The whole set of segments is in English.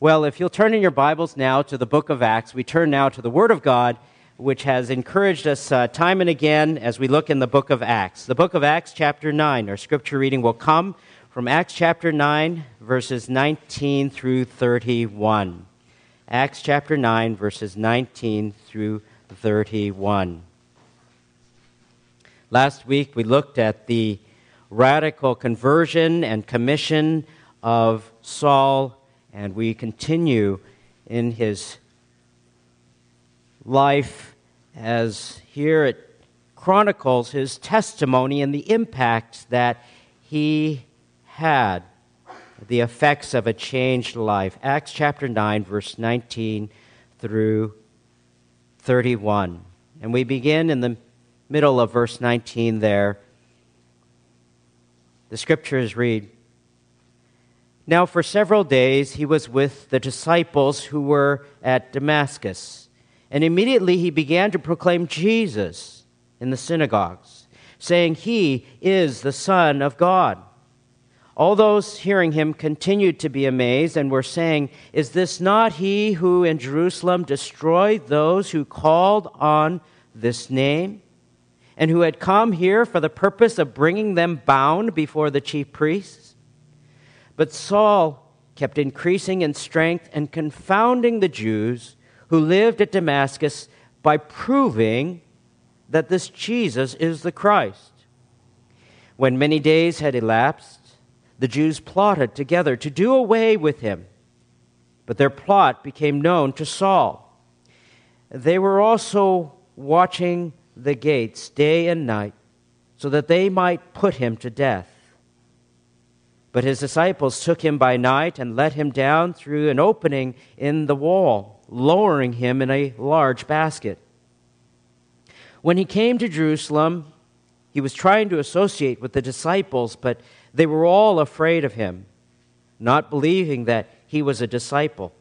Well, if you'll turn in your Bibles now to the book of Acts, we turn now to the Word of God, which has encouraged us uh, time and again as we look in the book of Acts. The book of Acts, chapter 9. Our scripture reading will come from Acts chapter 9, verses 19 through 31. Acts chapter 9, verses 19 through 31. Last week we looked at the radical conversion and commission of Saul and we continue in his life as here it chronicles his testimony and the impact that he had, the effects of a changed life. Acts chapter 9, verse 19 through 31. And we begin in the middle of verse 19 there. The scriptures read now, for several days, he was with the disciples who were at Damascus. And immediately he began to proclaim Jesus in the synagogues, saying, He is the Son of God. All those hearing him continued to be amazed and were saying, Is this not he who in Jerusalem destroyed those who called on this name, and who had come here for the purpose of bringing them bound before the chief priests? But Saul kept increasing in strength and confounding the Jews who lived at Damascus by proving that this Jesus is the Christ. When many days had elapsed, the Jews plotted together to do away with him. But their plot became known to Saul. They were also watching the gates day and night so that they might put him to death. But his disciples took him by night and let him down through an opening in the wall, lowering him in a large basket. When he came to Jerusalem, he was trying to associate with the disciples, but they were all afraid of him, not believing that he was a disciple.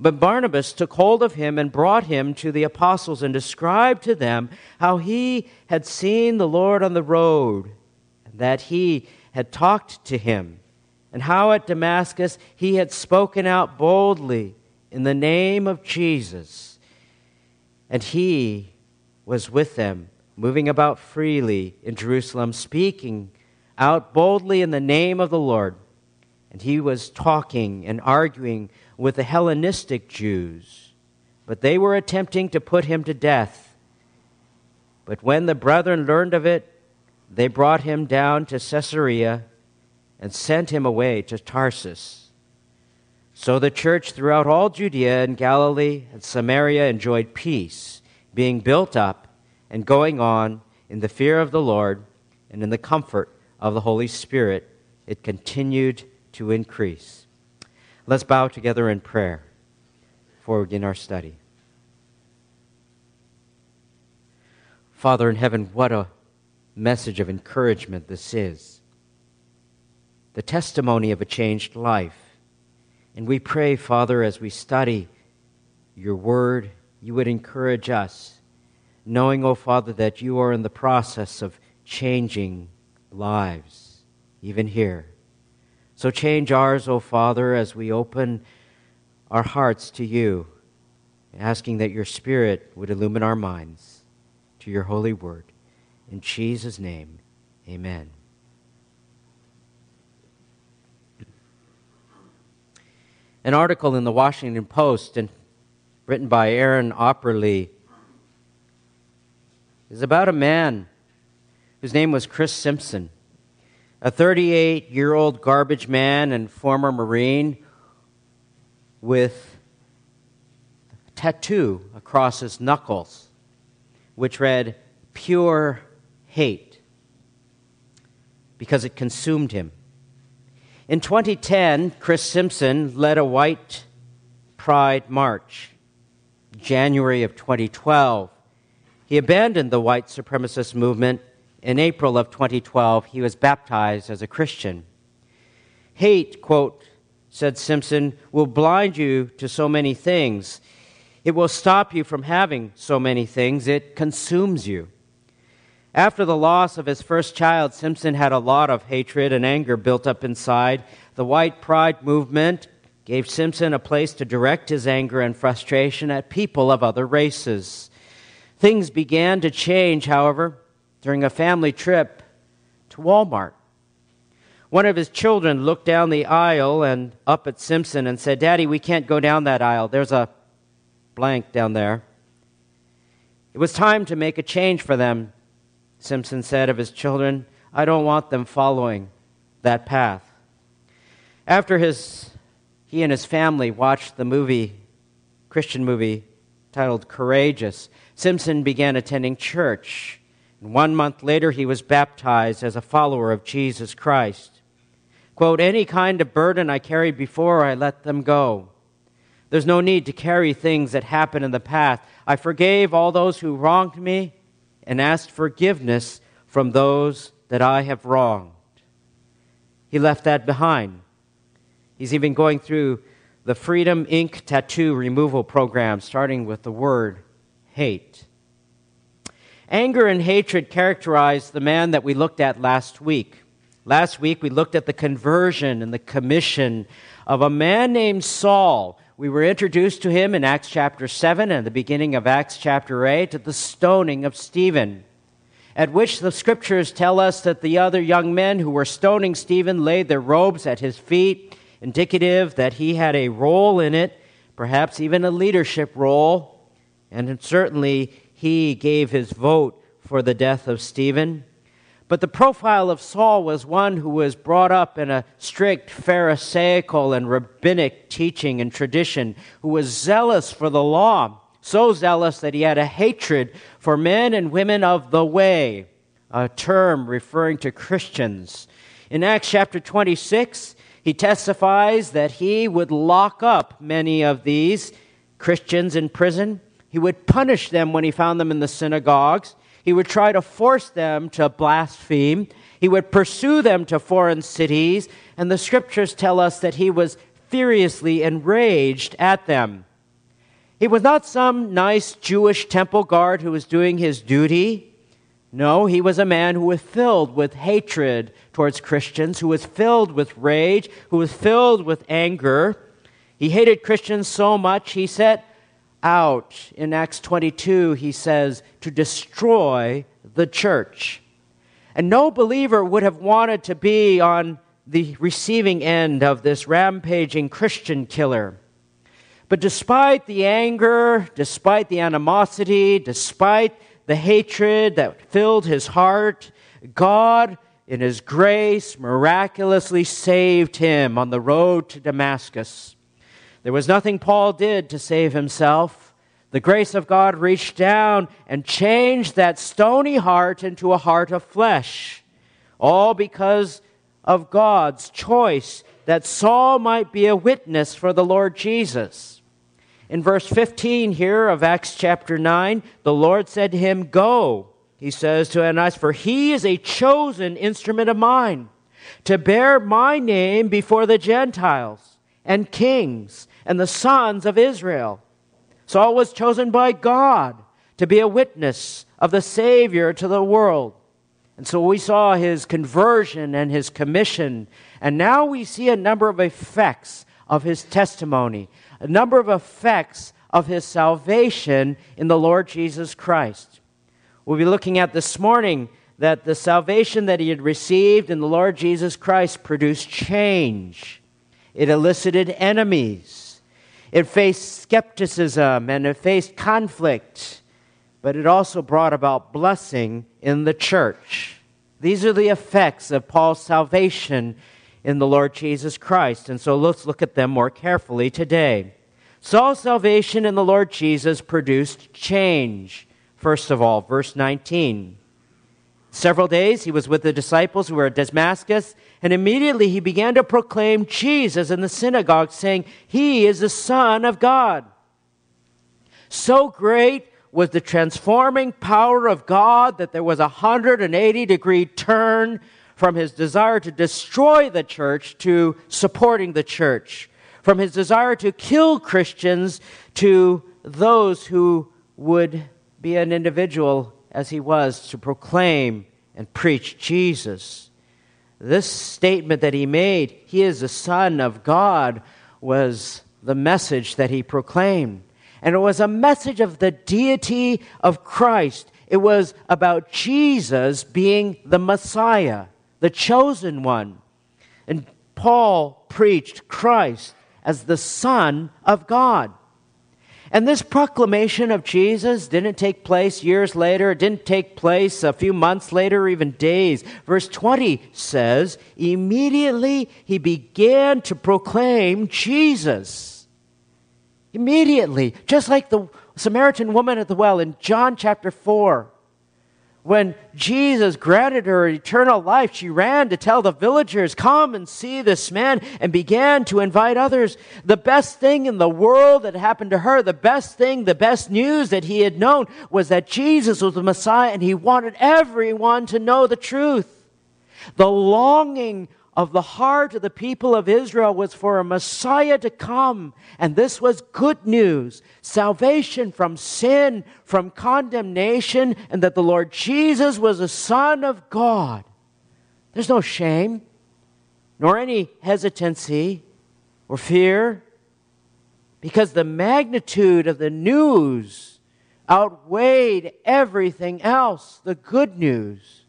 But Barnabas took hold of him and brought him to the apostles and described to them how he had seen the Lord on the road, and that he had talked to him, and how at Damascus he had spoken out boldly in the name of Jesus. And he was with them, moving about freely in Jerusalem, speaking out boldly in the name of the Lord. And he was talking and arguing with the Hellenistic Jews, but they were attempting to put him to death. But when the brethren learned of it, they brought him down to Caesarea and sent him away to Tarsus. So the church throughout all Judea and Galilee and Samaria enjoyed peace, being built up and going on in the fear of the Lord and in the comfort of the Holy Spirit. It continued to increase. Let's bow together in prayer before we begin our study. Father in heaven, what a message of encouragement this is the testimony of a changed life. And we pray, Father, as we study your word, you would encourage us, knowing, O oh Father, that you are in the process of changing lives, even here. So change ours, O oh Father, as we open our hearts to you, asking that your Spirit would illumine our minds to your holy word. In Jesus' name, amen. An article in the Washington Post and written by Aaron Opperly is about a man whose name was Chris Simpson, a 38 year old garbage man and former Marine with a tattoo across his knuckles, which read, Pure hate because it consumed him. In 2010, Chris Simpson led a white pride march. January of 2012, he abandoned the white supremacist movement. In April of 2012, he was baptized as a Christian. Hate, quote, said Simpson, will blind you to so many things. It will stop you from having so many things. It consumes you. After the loss of his first child, Simpson had a lot of hatred and anger built up inside. The white pride movement gave Simpson a place to direct his anger and frustration at people of other races. Things began to change, however, during a family trip to Walmart. One of his children looked down the aisle and up at Simpson and said, Daddy, we can't go down that aisle. There's a blank down there. It was time to make a change for them, Simpson said of his children. I don't want them following that path. After his, he and his family watched the movie, Christian movie titled Courageous, Simpson began attending church. And one month later, he was baptized as a follower of Jesus Christ. Quote, Any kind of burden I carried before, I let them go. There's no need to carry things that happened in the past. I forgave all those who wronged me and asked forgiveness from those that I have wronged. He left that behind. He's even going through the Freedom Ink tattoo removal program, starting with the word hate. Anger and hatred characterize the man that we looked at last week. Last week, we looked at the conversion and the commission of a man named Saul we were introduced to him in Acts chapter 7 and the beginning of Acts chapter 8 at the stoning of Stephen, at which the scriptures tell us that the other young men who were stoning Stephen laid their robes at his feet, indicative that he had a role in it, perhaps even a leadership role, and certainly he gave his vote for the death of Stephen. But the profile of Saul was one who was brought up in a strict Pharisaical and rabbinic teaching and tradition, who was zealous for the law, so zealous that he had a hatred for men and women of the way, a term referring to Christians. In Acts chapter 26, he testifies that he would lock up many of these Christians in prison. He would punish them when he found them in the synagogues. He would try to force them to blaspheme. He would pursue them to foreign cities. And the scriptures tell us that he was furiously enraged at them. He was not some nice Jewish temple guard who was doing his duty. No, he was a man who was filled with hatred towards Christians, who was filled with rage, who was filled with anger. He hated Christians so much, he set out in Acts 22, he says, to destroy the church. And no believer would have wanted to be on the receiving end of this rampaging Christian killer. But despite the anger, despite the animosity, despite the hatred that filled his heart, God, in his grace, miraculously saved him on the road to Damascus. There was nothing Paul did to save himself. The grace of God reached down and changed that stony heart into a heart of flesh. All because of God's choice that Saul might be a witness for the Lord Jesus. In verse 15 here of Acts chapter 9, the Lord said to him, Go, he says to Ananias, for he is a chosen instrument of mine to bear my name before the Gentiles and kings and the sons of Israel. Saul was chosen by God to be a witness of the Savior to the world. And so we saw his conversion and his commission. And now we see a number of effects of his testimony, a number of effects of his salvation in the Lord Jesus Christ. We'll be looking at this morning that the salvation that he had received in the Lord Jesus Christ produced change. It elicited enemies. It faced skepticism and it faced conflict, but it also brought about blessing in the church. These are the effects of Paul's salvation in the Lord Jesus Christ. And so let's look at them more carefully today. Saul's salvation in the Lord Jesus produced change. First of all, verse 19. Several days he was with the disciples who were at Damascus, and immediately he began to proclaim Jesus in the synagogue, saying, He is the Son of God. So great was the transforming power of God that there was a 180 degree turn from his desire to destroy the church to supporting the church, from his desire to kill Christians to those who would be an individual as he was to proclaim and preach Jesus. This statement that he made, he is the Son of God, was the message that he proclaimed. And it was a message of the deity of Christ. It was about Jesus being the Messiah, the chosen one. And Paul preached Christ as the Son of God. And this proclamation of Jesus didn't take place years later. It didn't take place a few months later or even days. Verse 20 says, immediately he began to proclaim Jesus. Immediately. Just like the Samaritan woman at the well in John chapter 4 when Jesus granted her eternal life, she ran to tell the villagers, Come and see this man, and began to invite others. The best thing in the world that happened to her, the best thing, the best news that he had known was that Jesus was the Messiah, and he wanted everyone to know the truth. The longing of the heart of the people of Israel was for a Messiah to come. And this was good news salvation from sin, from condemnation, and that the Lord Jesus was the Son of God. There's no shame, nor any hesitancy or fear, because the magnitude of the news outweighed everything else, the good news.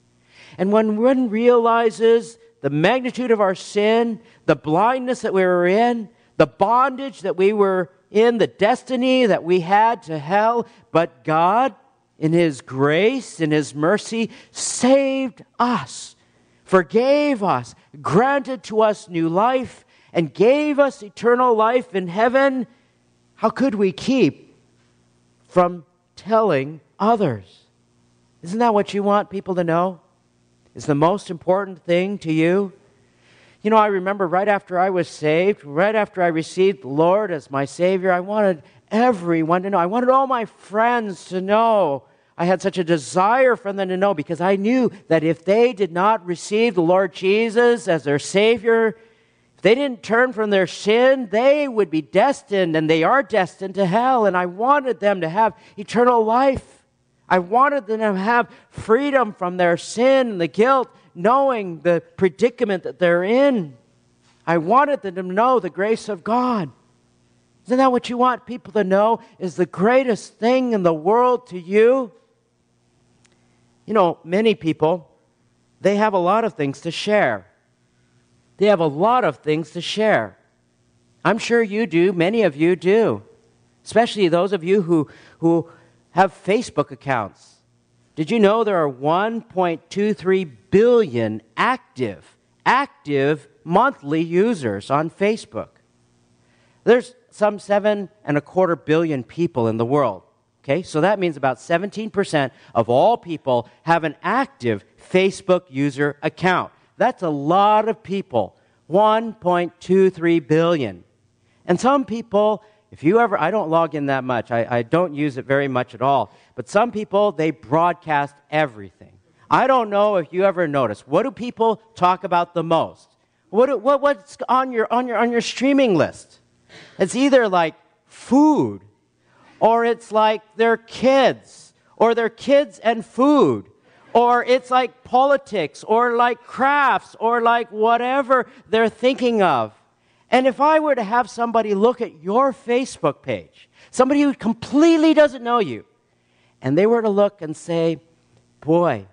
And when one realizes the magnitude of our sin, the blindness that we were in, the bondage that we were in, the destiny that we had to hell. But God, in His grace, in His mercy, saved us, forgave us, granted to us new life, and gave us eternal life in heaven. How could we keep from telling others? Isn't that what you want people to know? Is the most important thing to you? You know, I remember right after I was saved, right after I received the Lord as my Savior, I wanted everyone to know. I wanted all my friends to know. I had such a desire for them to know because I knew that if they did not receive the Lord Jesus as their Savior, if they didn't turn from their sin, they would be destined, and they are destined to hell. And I wanted them to have eternal life. I wanted them to have freedom from their sin and the guilt, knowing the predicament that they're in. I wanted them to know the grace of God. Isn't that what you want people to know is the greatest thing in the world to you? You know, many people, they have a lot of things to share. They have a lot of things to share. I'm sure you do, many of you do. Especially those of you who, who have Facebook accounts. Did you know there are 1.23 billion active, active monthly users on Facebook? There's some seven and a quarter billion people in the world. Okay, so that means about 17% of all people have an active Facebook user account. That's a lot of people. 1.23 billion. And some people if you ever, I don't log in that much. I, I don't use it very much at all. But some people, they broadcast everything. I don't know if you ever notice. What do people talk about the most? What, what, what's on your, on, your, on your streaming list? It's either like food, or it's like their kids, or their kids and food, or it's like politics, or like crafts, or like whatever they're thinking of. And if I were to have somebody look at your Facebook page, somebody who completely doesn't know you, and they were to look and say, Boy,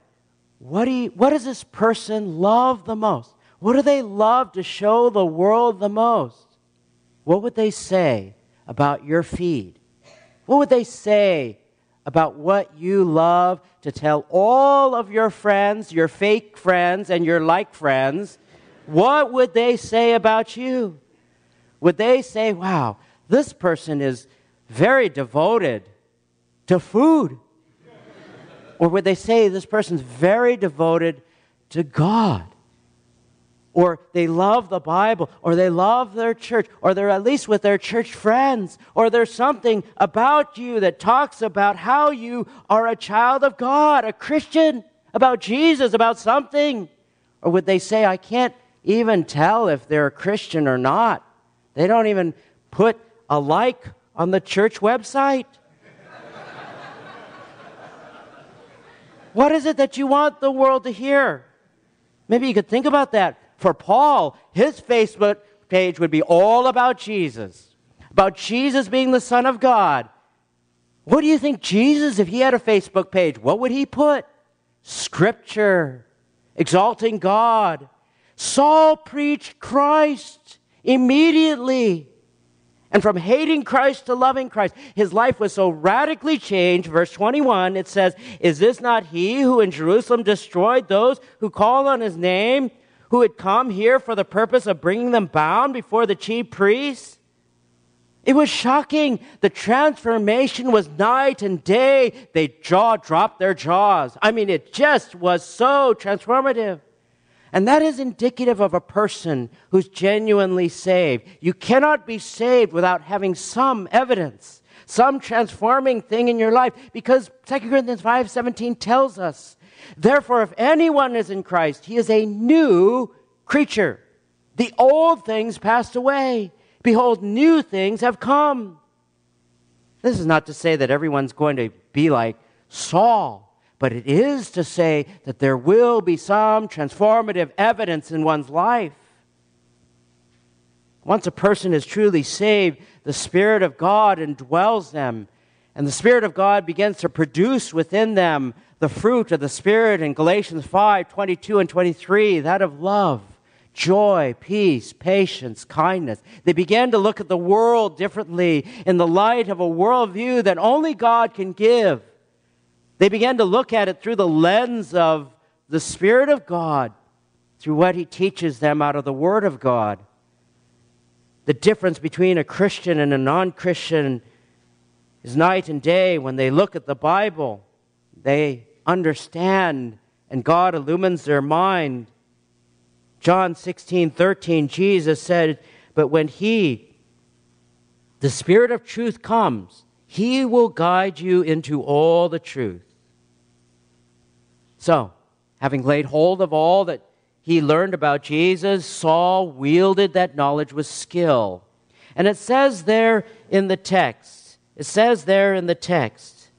what, do you, what does this person love the most? What do they love to show the world the most? What would they say about your feed? What would they say about what you love to tell all of your friends, your fake friends, and your like friends? What would they say about you? Would they say, wow, this person is very devoted to food? or would they say, this person's very devoted to God? Or they love the Bible, or they love their church, or they're at least with their church friends, or there's something about you that talks about how you are a child of God, a Christian, about Jesus, about something. Or would they say, I can't even tell if they're a Christian or not? They don't even put a like on the church website. what is it that you want the world to hear? Maybe you could think about that. For Paul, his Facebook page would be all about Jesus, about Jesus being the Son of God. What do you think Jesus, if he had a Facebook page, what would he put? Scripture, exalting God. Saul preached Christ immediately. And from hating Christ to loving Christ, his life was so radically changed. Verse 21, it says, Is this not he who in Jerusalem destroyed those who called on his name, who had come here for the purpose of bringing them bound before the chief priests? It was shocking. The transformation was night and day. They jaw dropped their jaws. I mean, it just was so transformative. And that is indicative of a person who's genuinely saved. You cannot be saved without having some evidence, some transforming thing in your life, because 2 Corinthians 5:17 tells us, "Therefore if anyone is in Christ, he is a new creature. The old things passed away; behold, new things have come." This is not to say that everyone's going to be like Saul but it is to say that there will be some transformative evidence in one's life. Once a person is truly saved, the Spirit of God indwells them, and the Spirit of God begins to produce within them the fruit of the Spirit in Galatians 5 22 and 23, that of love, joy, peace, patience, kindness. They began to look at the world differently in the light of a worldview that only God can give. They began to look at it through the lens of the Spirit of God, through what He teaches them out of the Word of God. The difference between a Christian and a non Christian is night and day. When they look at the Bible, they understand and God illumines their mind. John 16, 13, Jesus said, But when He, the Spirit of truth, comes, He will guide you into all the truth. So, having laid hold of all that he learned about Jesus, Saul wielded that knowledge with skill. And it says there in the text, it says there in the text,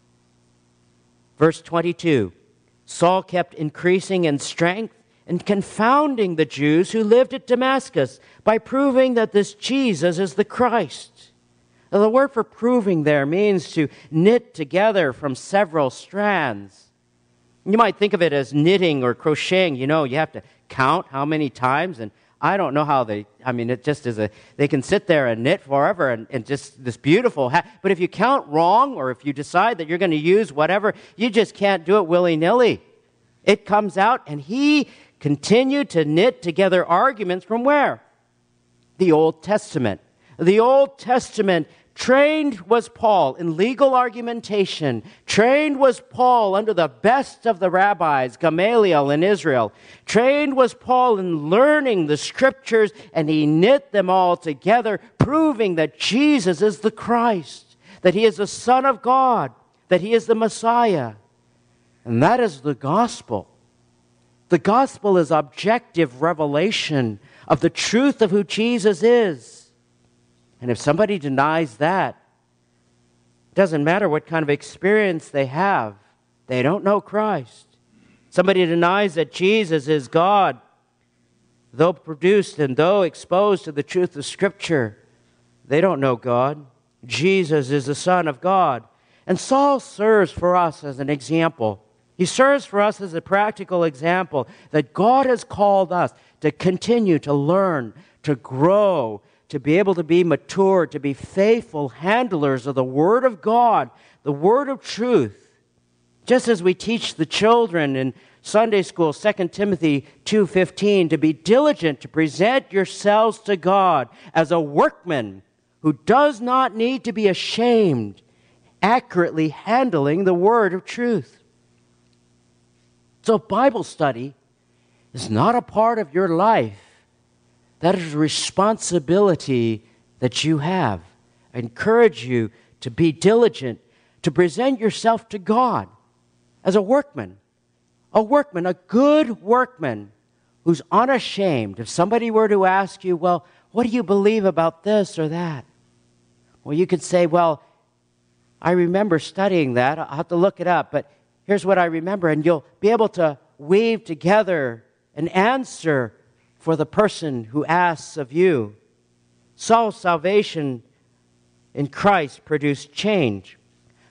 verse 22 Saul kept increasing in strength and confounding the Jews who lived at Damascus by proving that this Jesus is the Christ. Now, the word for proving there means to knit together from several strands. You might think of it as knitting or crocheting. You know, you have to count how many times. And I don't know how they, I mean, it just is a, they can sit there and knit forever and, and just this beautiful. But if you count wrong or if you decide that you're going to use whatever, you just can't do it willy nilly. It comes out, and he continued to knit together arguments from where? The Old Testament. The Old Testament Trained was Paul in legal argumentation. Trained was Paul under the best of the rabbis, Gamaliel in Israel. Trained was Paul in learning the scriptures, and he knit them all together, proving that Jesus is the Christ, that he is the Son of God, that he is the Messiah. And that is the gospel. The gospel is objective revelation of the truth of who Jesus is. And if somebody denies that, it doesn't matter what kind of experience they have, they don't know Christ. Somebody denies that Jesus is God, though produced and though exposed to the truth of Scripture, they don't know God. Jesus is the Son of God. And Saul serves for us as an example. He serves for us as a practical example that God has called us to continue to learn, to grow, to be able to be mature, to be faithful handlers of the Word of God, the Word of truth. Just as we teach the children in Sunday school, 2 Timothy 2:15, to be diligent to present yourselves to God as a workman who does not need to be ashamed, accurately handling the word of truth. So Bible study is not a part of your life that is a responsibility that you have. I encourage you to be diligent, to present yourself to God as a workman, a workman, a good workman who's unashamed. If somebody were to ask you, well, what do you believe about this or that? Well, you could say, well, I remember studying that. I'll have to look it up, but here's what I remember. And you'll be able to weave together an answer for the person who asks of you. Saul's salvation in Christ produced change.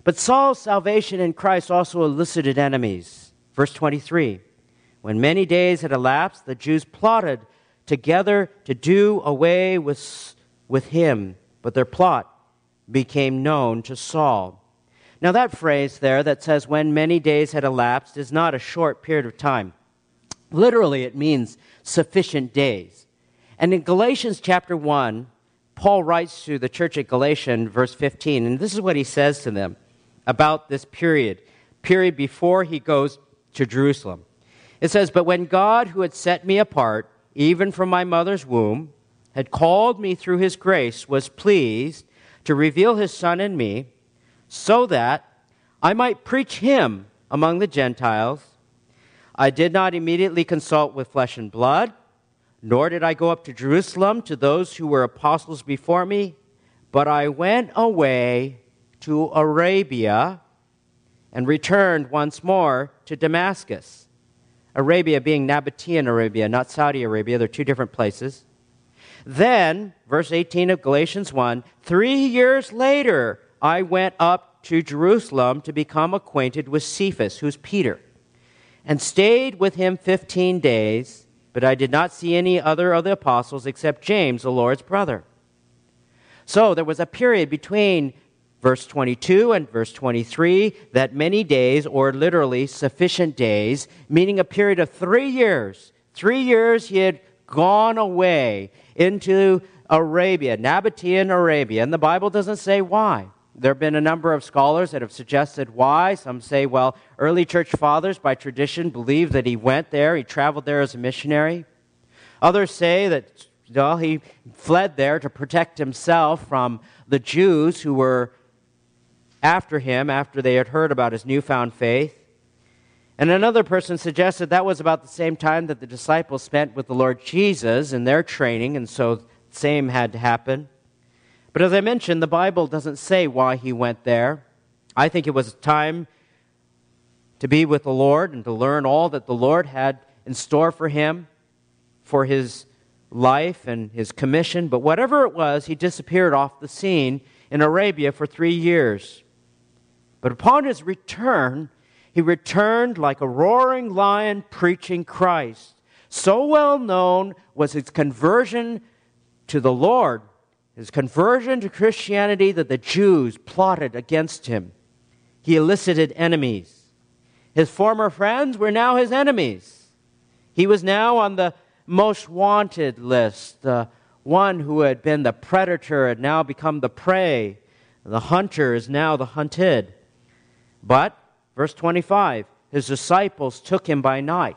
But Saul's salvation in Christ also elicited enemies. Verse 23 When many days had elapsed, the Jews plotted together to do away with, with him, but their plot became known to Saul. Now, that phrase there that says, when many days had elapsed, is not a short period of time. Literally, it means sufficient days. And in Galatians chapter 1, Paul writes to the church at Galatians, verse 15, and this is what he says to them about this period, period before he goes to Jerusalem. It says, But when God, who had set me apart, even from my mother's womb, had called me through his grace, was pleased to reveal his Son in me, so that I might preach him among the Gentiles. I did not immediately consult with flesh and blood, nor did I go up to Jerusalem to those who were apostles before me, but I went away to Arabia and returned once more to Damascus. Arabia being Nabatean Arabia, not Saudi Arabia. They're two different places. Then, verse 18 of Galatians 1 three years later, I went up to Jerusalem to become acquainted with Cephas, who's Peter, and stayed with him 15 days, but I did not see any other of the apostles except James, the Lord's brother. So there was a period between verse 22 and verse 23 that many days, or literally sufficient days, meaning a period of three years. Three years he had gone away into Arabia, Nabatean Arabia, and the Bible doesn't say why. There have been a number of scholars that have suggested why. Some say, well, early church fathers, by tradition, believe that he went there, he traveled there as a missionary. Others say that well, he fled there to protect himself from the Jews who were after him after they had heard about his newfound faith. And another person suggested that was about the same time that the disciples spent with the Lord Jesus in their training, and so the same had to happen. But as I mentioned, the Bible doesn't say why he went there. I think it was time to be with the Lord and to learn all that the Lord had in store for him, for his life and his commission. But whatever it was, he disappeared off the scene in Arabia for three years. But upon his return, he returned like a roaring lion preaching Christ. So well known was his conversion to the Lord, his conversion to Christianity, that the Jews plotted against him. He elicited enemies. His former friends were now his enemies. He was now on the most wanted list. The one who had been the predator had now become the prey. The hunter is now the hunted. But, verse 25, his disciples took him by night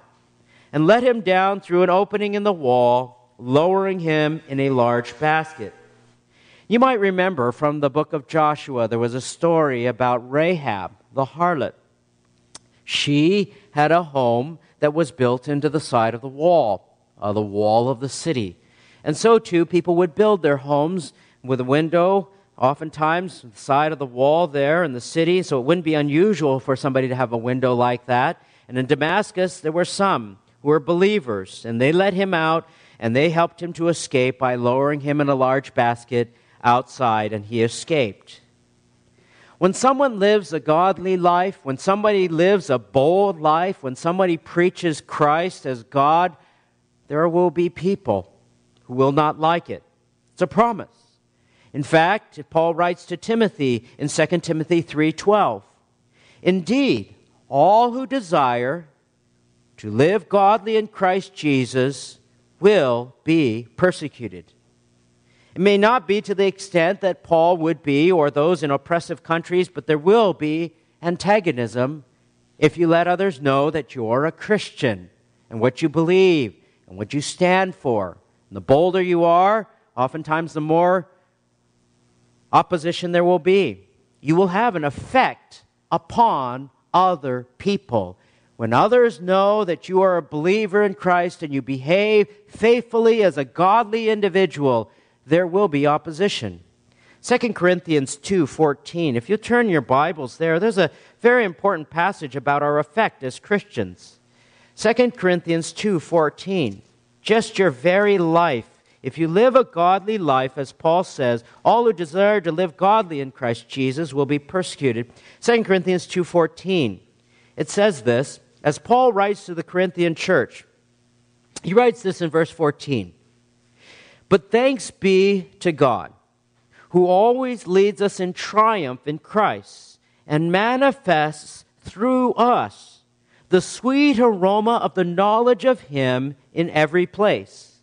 and let him down through an opening in the wall, lowering him in a large basket. You might remember from the book of Joshua, there was a story about Rahab, the harlot. She had a home that was built into the side of the wall, uh, the wall of the city. And so, too, people would build their homes with a window oftentimes the side of the wall there in the city, so it wouldn't be unusual for somebody to have a window like that. And in Damascus, there were some who were believers, and they let him out and they helped him to escape by lowering him in a large basket outside, and he escaped. When someone lives a godly life, when somebody lives a bold life, when somebody preaches Christ as God, there will be people who will not like it. It's a promise. In fact, Paul writes to Timothy in 2 Timothy 3:12, "Indeed, all who desire to live godly in Christ Jesus will be persecuted." It may not be to the extent that Paul would be or those in oppressive countries, but there will be antagonism if you let others know that you're a Christian and what you believe and what you stand for. And the bolder you are, oftentimes the more opposition there will be. You will have an effect upon other people. When others know that you are a believer in Christ and you behave faithfully as a godly individual, there will be opposition. 2 Corinthians 2:14. If you turn your Bibles there, there's a very important passage about our effect as Christians. 2 Corinthians 2:14. Just your very life If you live a godly life, as Paul says, all who desire to live godly in Christ Jesus will be persecuted. 2 Corinthians 2:14. It says this, as Paul writes to the Corinthian church. He writes this in verse 14. But thanks be to God, who always leads us in triumph in Christ and manifests through us the sweet aroma of the knowledge of Him in every place.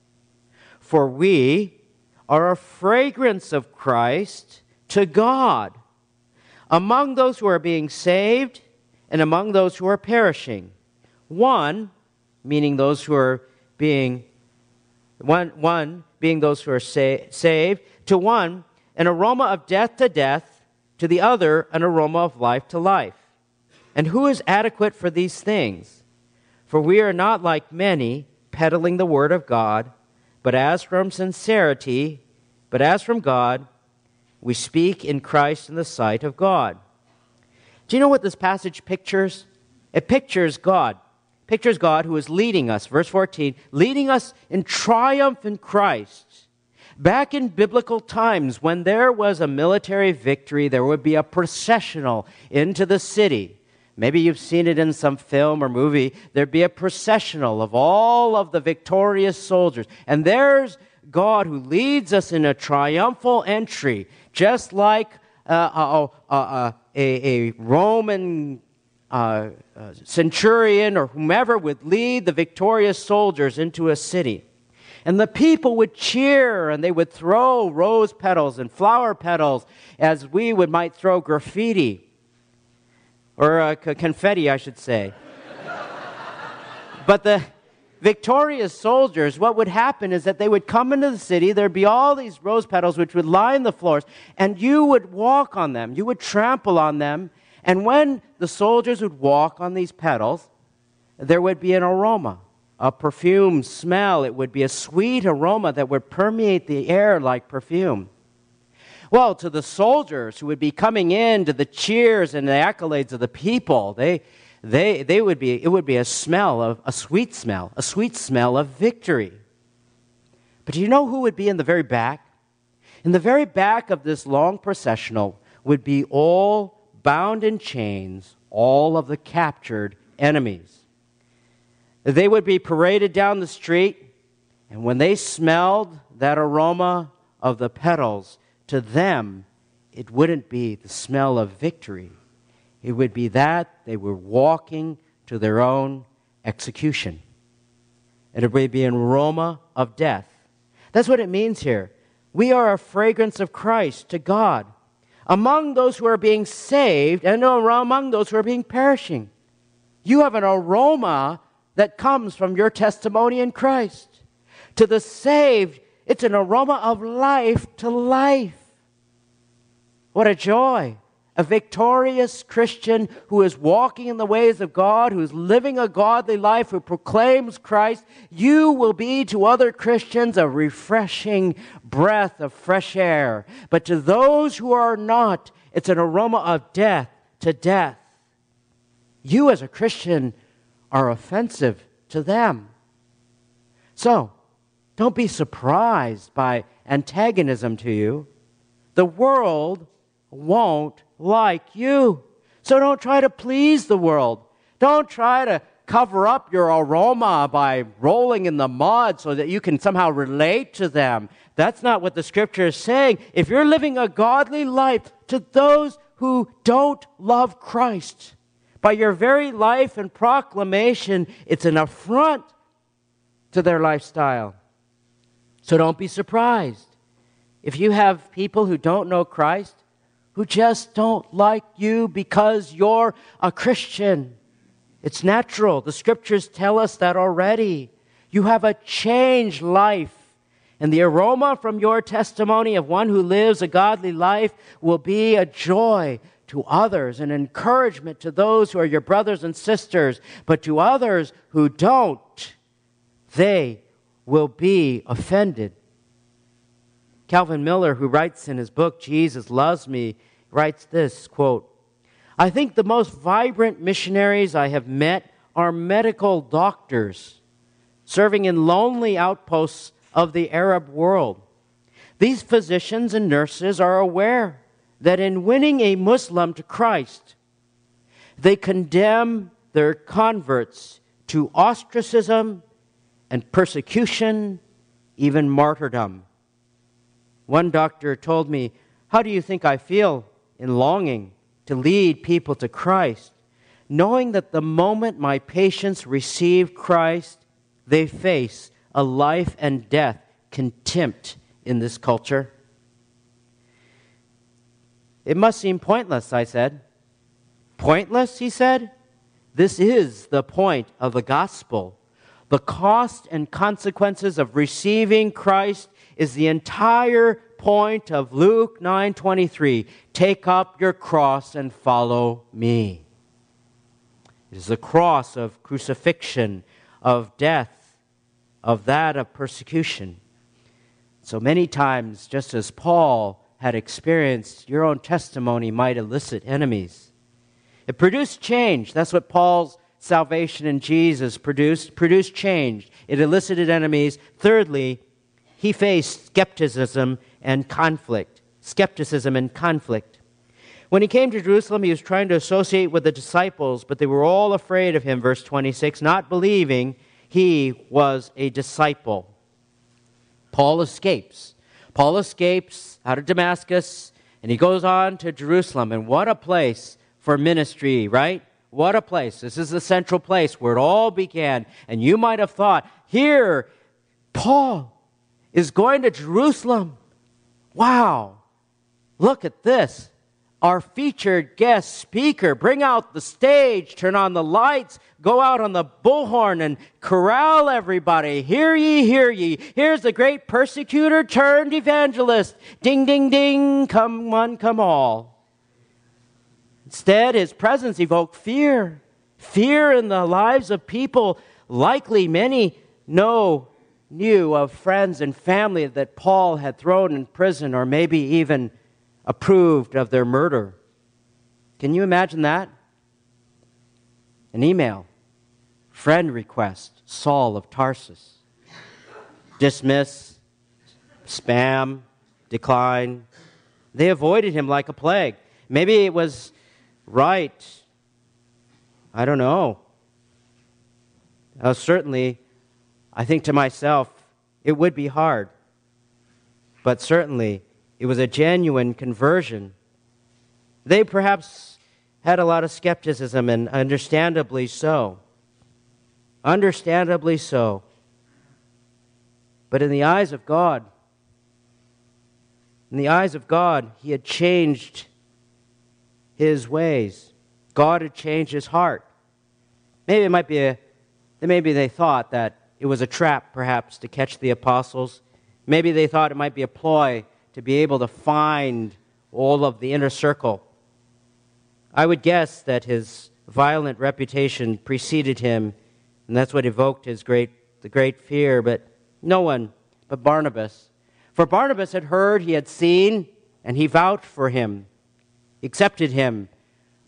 For we are a fragrance of Christ to God among those who are being saved and among those who are perishing. One, meaning those who are being, one, one being those who are sa- saved, to one, an aroma of death to death, to the other, an aroma of life to life. And who is adequate for these things? For we are not like many peddling the word of God but as from sincerity, but as from God, we speak in Christ in the sight of God. Do you know what this passage pictures? It pictures God. Pictures God who is leading us, verse 14, leading us in triumph in Christ. Back in biblical times, when there was a military victory, there would be a processional into the city. Maybe you've seen it in some film or movie. There'd be a processional of all of the victorious soldiers. And there's God who leads us in a triumphal entry, just like uh, uh, uh, a, a, Roman uh, centurion or whomever would lead the victorious soldiers into a city. And the people would cheer and they would throw rose petals and flower petals as we would might throw graffiti or uh, confetti, I should say. but the victorious soldiers, what would happen is that they would come into the city, there'd be all these rose petals which would line the floors, and you would walk on them, you would trample on them, and when the soldiers would walk on these petals, there would be an aroma, a perfume smell. It would be a sweet aroma that would permeate the air like perfume. Well, to the soldiers who would be coming in to the cheers and the accolades of the people, they, they, they would be, it would be a smell of, a sweet smell, a sweet smell of victory. But do you know who would be in the very back? In the very back of this long processional would be all bound in chains, all of the captured enemies. They would be paraded down the street, and when they smelled that aroma of the petals, to them, it wouldn't be the smell of victory. It would be that they were walking to their own execution. It would be an aroma of death. That's what it means here. We are a fragrance of Christ to God among those who are being saved and among those who are being perishing. You have an aroma that comes from your testimony in Christ. To the saved, it's an aroma of life to life. What a joy! A victorious Christian who is walking in the ways of God, who is living a godly life, who proclaims Christ, you will be to other Christians a refreshing breath of fresh air. But to those who are not, it's an aroma of death to death. You, as a Christian, are offensive to them. So, don't be surprised by antagonism to you. The world won't like you. So don't try to please the world. Don't try to cover up your aroma by rolling in the mud so that you can somehow relate to them. That's not what the scripture is saying. If you're living a godly life to those who don't love Christ, by your very life and proclamation, it's an affront to their lifestyle. So don't be surprised. If you have people who don't know Christ, who just don't like you because you're a Christian, it's natural. The scriptures tell us that already. You have a changed life. And the aroma from your testimony of one who lives a godly life will be a joy to others, an encouragement to those who are your brothers and sisters. But to others who don't, they will be offended Calvin Miller, who writes in his book, Jesus Loves Me, writes this quote, I think the most vibrant missionaries I have met are medical doctors serving in lonely outposts of the Arab world. These physicians and nurses are aware that in winning a Muslim to Christ, they condemn their converts to ostracism and persecution, even martyrdom. One doctor told me, How do you think I feel in longing to lead people to Christ, knowing that the moment my patients receive Christ, they face a life and death contempt in this culture? It must seem pointless, I said. Pointless, he said? This is the point of the gospel. The cost and consequences of receiving Christ is the entire point of Luke 9:23. Take up your cross and follow me. It is the cross of crucifixion, of death, of that of persecution. So many times, just as Paul had experienced, your own testimony might elicit enemies. It produced change. That's what Paul's salvation in Jesus produced, produced change. It elicited enemies. Thirdly, he faced skepticism and conflict. Skepticism and conflict. When he came to Jerusalem, he was trying to associate with the disciples, but they were all afraid of him, verse 26, not believing he was a disciple. Paul escapes. Paul escapes out of Damascus and he goes on to Jerusalem. And what a place for ministry, right? What a place. This is the central place where it all began. And you might have thought, here, Paul is going to Jerusalem. Wow. Look at this our featured guest speaker. Bring out the stage, turn on the lights, go out on the bullhorn and corral everybody. Hear ye, hear ye. Here's the great persecutor turned evangelist. Ding, ding, ding. Come one, come all. Instead, his presence evoked fear. Fear in the lives of people. Likely many know, knew of friends and family that Paul had thrown in prison or maybe even approved of their murder. Can you imagine that? An email, friend request, Saul of Tarsus. Dismiss, spam, decline. They avoided him like a plague. Maybe it was right. I don't know. Uh, certainly, I think to myself, it would be hard. But certainly, it was a genuine conversion. They perhaps had a lot of skepticism, and understandably so. Understandably so. But in the eyes of God, in the eyes of God, he had changed his ways. God had changed his heart. Maybe it might be a, maybe they thought that it was a trap, perhaps, to catch the apostles. Maybe they thought it might be a ploy to be able to find all of the inner circle. I would guess that his violent reputation preceded him, and that's what evoked his great, the great fear, but no one but Barnabas. For Barnabas had heard, he had seen, and he vouched for him, accepted him.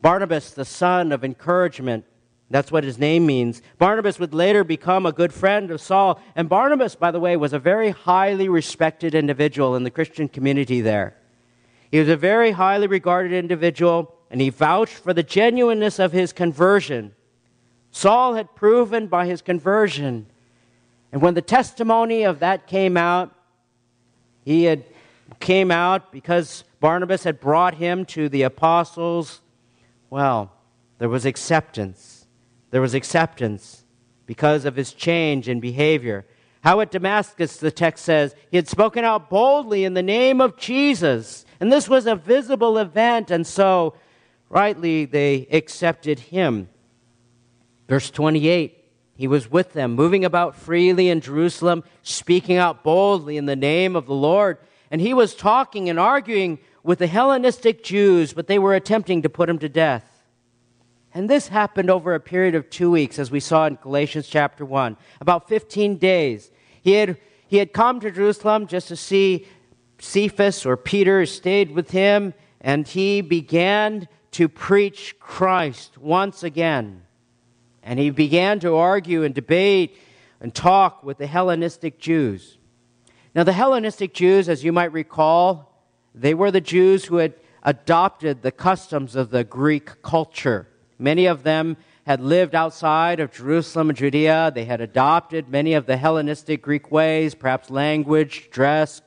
Barnabas, the son of encouragement, that's what his name means. Barnabas would later become a good friend of Saul. And Barnabas, by the way, was a very highly respected individual in the Christian community there. He was a very highly regarded individual, and he vouched for the genuineness of his conversion. Saul had proven by his conversion. And when the testimony of that came out, he had came out because Barnabas had brought him to the apostles. Well, there was acceptance. There was acceptance because of his change in behavior. How at Damascus, the text says, he had spoken out boldly in the name of Jesus. And this was a visible event, and so rightly they accepted him. Verse 28 He was with them, moving about freely in Jerusalem, speaking out boldly in the name of the Lord. And he was talking and arguing with the Hellenistic Jews, but they were attempting to put him to death. And this happened over a period of two weeks, as we saw in Galatians chapter 1, about 15 days. He had, he had come to Jerusalem just to see Cephas or Peter stayed with him, and he began to preach Christ once again. And he began to argue and debate and talk with the Hellenistic Jews. Now, the Hellenistic Jews, as you might recall, they were the Jews who had adopted the customs of the Greek culture. Many of them had lived outside of Jerusalem and Judea. They had adopted many of the Hellenistic Greek ways, perhaps language, dress,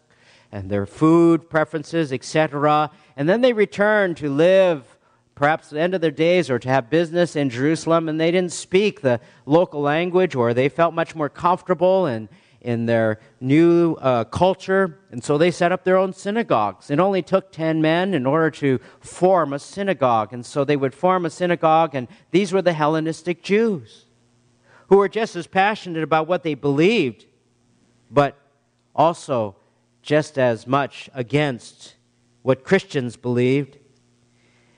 and their food preferences, etc. And then they returned to live perhaps the end of their days or to have business in Jerusalem, and they didn't speak the local language or they felt much more comfortable in, in their new uh, culture, and so they set up their own synagogues. It only took 10 men in order to form a synagogue, and so they would form a synagogue, and these were the Hellenistic Jews who were just as passionate about what they believed, but also just as much against what Christians believed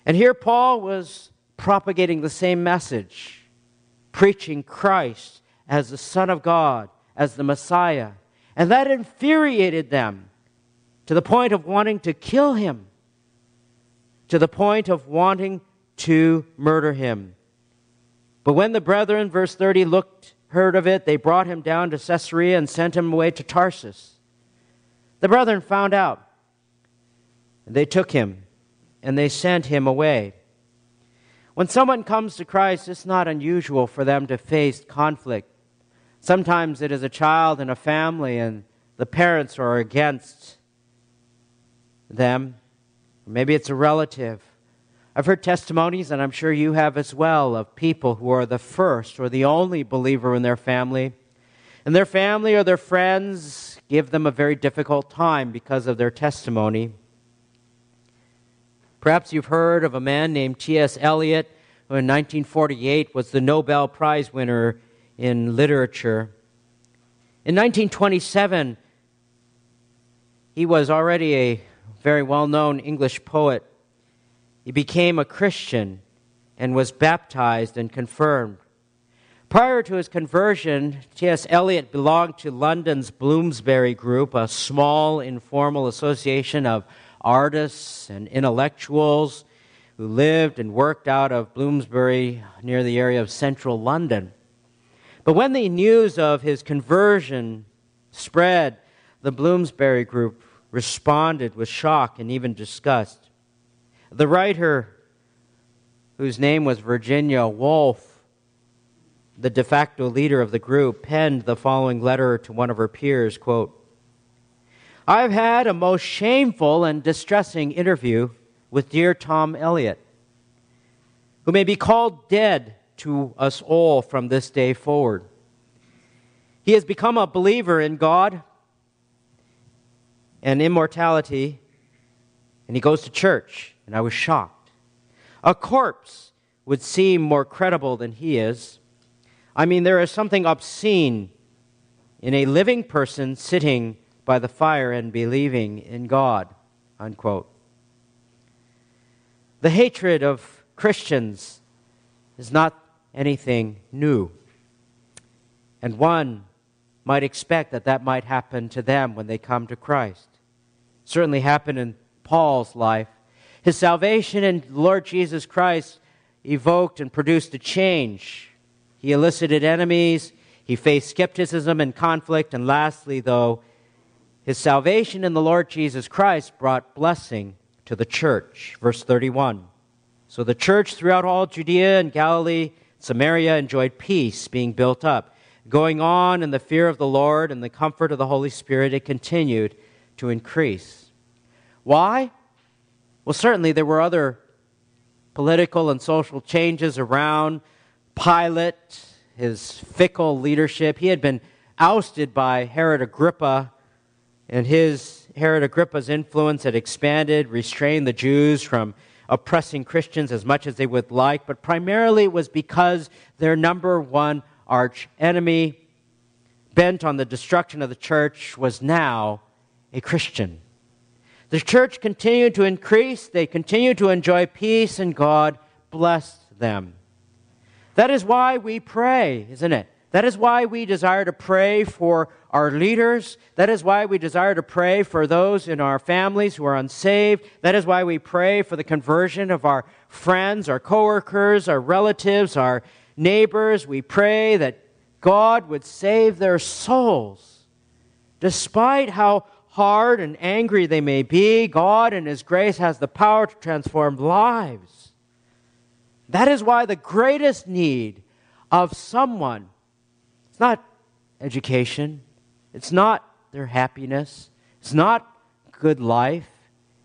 and here Paul was propagating the same message, preaching Christ as the Son of God, as the Messiah. And that infuriated them to the point of wanting to kill him, to the point of wanting to murder him. But when the brethren, verse 30, looked, heard of it, they brought him down to Caesarea and sent him away to Tarsus. The brethren found out, they took him and they sent him away. When someone comes to Christ, it's not unusual for them to face conflict. Sometimes it is a child in a family, and the parents are against them. Maybe it's a relative. I've heard testimonies, and I'm sure you have as well, of people who are the first or the only believer in their family. And their family or their friends give them a very difficult time because of their testimony. Perhaps you've heard of a man named T.S. Eliot, who in 1948 was the Nobel Prize winner in literature. In 1927, he was already a very well known English poet. He became a Christian and was baptized and confirmed. Prior to his conversion, T.S. Eliot belonged to London's Bloomsbury Group, a small informal association of artists and intellectuals who lived and worked out of Bloomsbury near the area of central London. But when the news of his conversion spread, the Bloomsbury group responded with shock and even disgust. The writer, whose name was Virginia Woolf, the de facto leader of the group, penned the following letter to one of her peers quote, I've had a most shameful and distressing interview with dear Tom Eliot, who may be called dead to us all from this day forward. He has become a believer in God and immortality, and he goes to church, and I was shocked. A corpse would seem more credible than he is. I mean, there is something obscene in a living person sitting by the fire and believing in God. Unquote. The hatred of Christians is not anything new. And one might expect that that might happen to them when they come to Christ. It certainly happened in Paul's life. His salvation in Lord Jesus Christ evoked and produced a change. He elicited enemies, he faced skepticism and conflict, and lastly, though, his salvation in the Lord Jesus Christ brought blessing to the church. Verse 31. So the church throughout all Judea and Galilee, Samaria enjoyed peace being built up. Going on in the fear of the Lord and the comfort of the Holy Spirit, it continued to increase. Why? Well, certainly there were other political and social changes around. Pilate, his fickle leadership, he had been ousted by Herod Agrippa and his Herod Agrippa's influence had expanded, restrained the Jews from oppressing Christians as much as they would like, but primarily it was because their number one arch enemy, bent on the destruction of the church, was now a Christian. The church continued to increase, they continued to enjoy peace, and God blessed them. That is why we pray, isn't it? That is why we desire to pray for our leaders. That is why we desire to pray for those in our families who are unsaved. That is why we pray for the conversion of our friends, our coworkers, our relatives, our neighbors. We pray that God would save their souls Despite how hard and angry they may be, God in His grace has the power to transform lives. That is why the greatest need of someone, it's not education, it's not their happiness, it's not good life,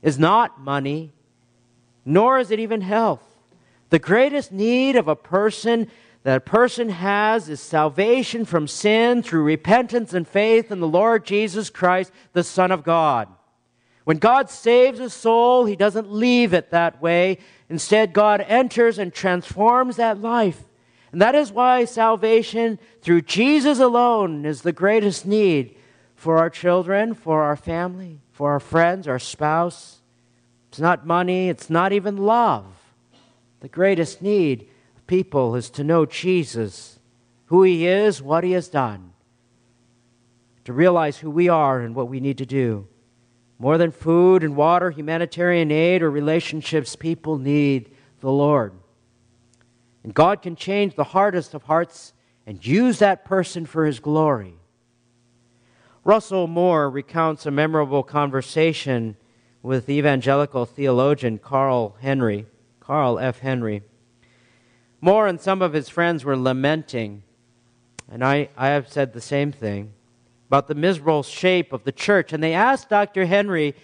it's not money, nor is it even health. The greatest need of a person that a person has is salvation from sin through repentance and faith in the Lord Jesus Christ, the Son of God. When God saves a soul, He doesn't leave it that way. Instead, God enters and transforms that life. And that is why salvation through Jesus alone is the greatest need for our children, for our family, for our friends, our spouse. It's not money, it's not even love. The greatest need of people is to know Jesus, who He is, what He has done, to realize who we are and what we need to do. More than food and water, humanitarian aid, or relationships, people need the Lord. And God can change the hardest of hearts and use that person for His glory. Russell Moore recounts a memorable conversation with evangelical theologian Carl Henry, Carl F. Henry. Moore and some of his friends were lamenting, and I, I have said the same thing, about the miserable shape of the church. And they asked Dr. Henry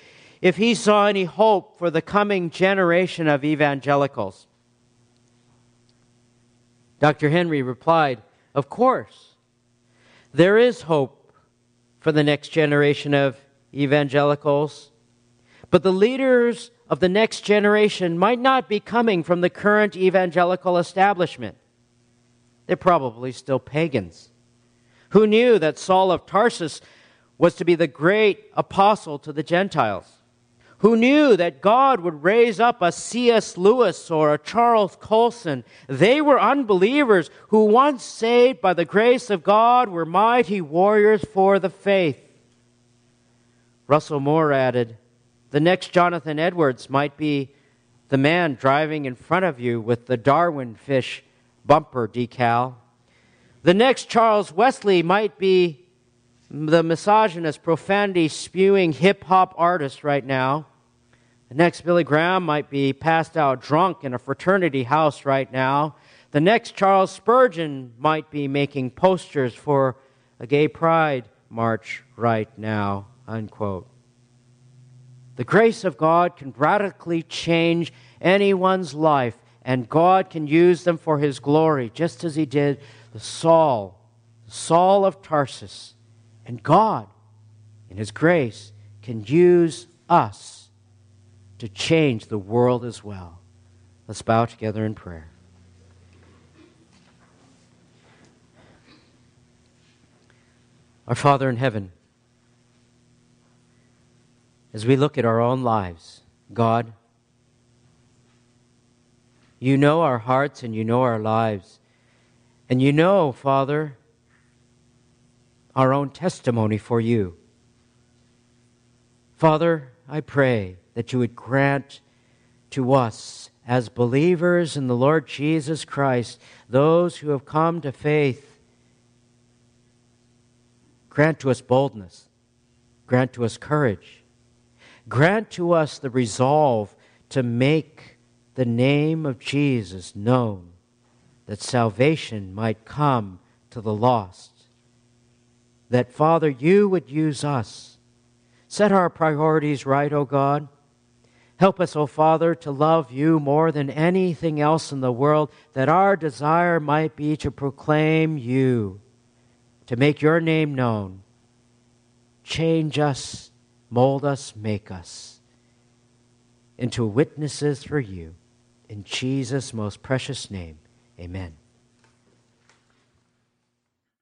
if he saw any hope for the coming generation of evangelicals. Dr. Henry replied, Of course, there is hope for the next generation of evangelicals, but the leaders of the next generation might not be coming from the current evangelical establishment. They're probably still pagans. Who knew that Saul of Tarsus was to be the great apostle to the Gentiles? Who knew that God would raise up a C.S. Lewis or a Charles Colson? They were unbelievers who, once saved by the grace of God, were mighty warriors for the faith. Russell Moore added, the next Jonathan Edwards might be the man driving in front of you with the Darwin fish bumper decal. The next Charles Wesley might be the misogynist, profanity spewing hip hop artist right now. The next Billy Graham might be passed out drunk in a fraternity house right now. The next Charles Spurgeon might be making posters for a gay pride march right now. Unquote. The grace of God can radically change anyone's life, and God can use them for his glory, just as he did the Saul, Saul of Tarsus. And God, in his grace, can use us to change the world as well. Let's bow together in prayer. Our Father in heaven, as we look at our own lives, God, you know our hearts and you know our lives. And you know, Father, our own testimony for you. Father, I pray that you would grant to us as believers in the Lord Jesus Christ, those who have come to faith, grant to us boldness, grant to us courage, Grant to us the resolve to make the name of Jesus known, that salvation might come to the lost. That, Father, you would use us. Set our priorities right, O God. Help us, O Father, to love you more than anything else in the world, that our desire might be to proclaim you, to make your name known. Change us mold us, make us into witnesses for you. In Jesus' most precious name, amen.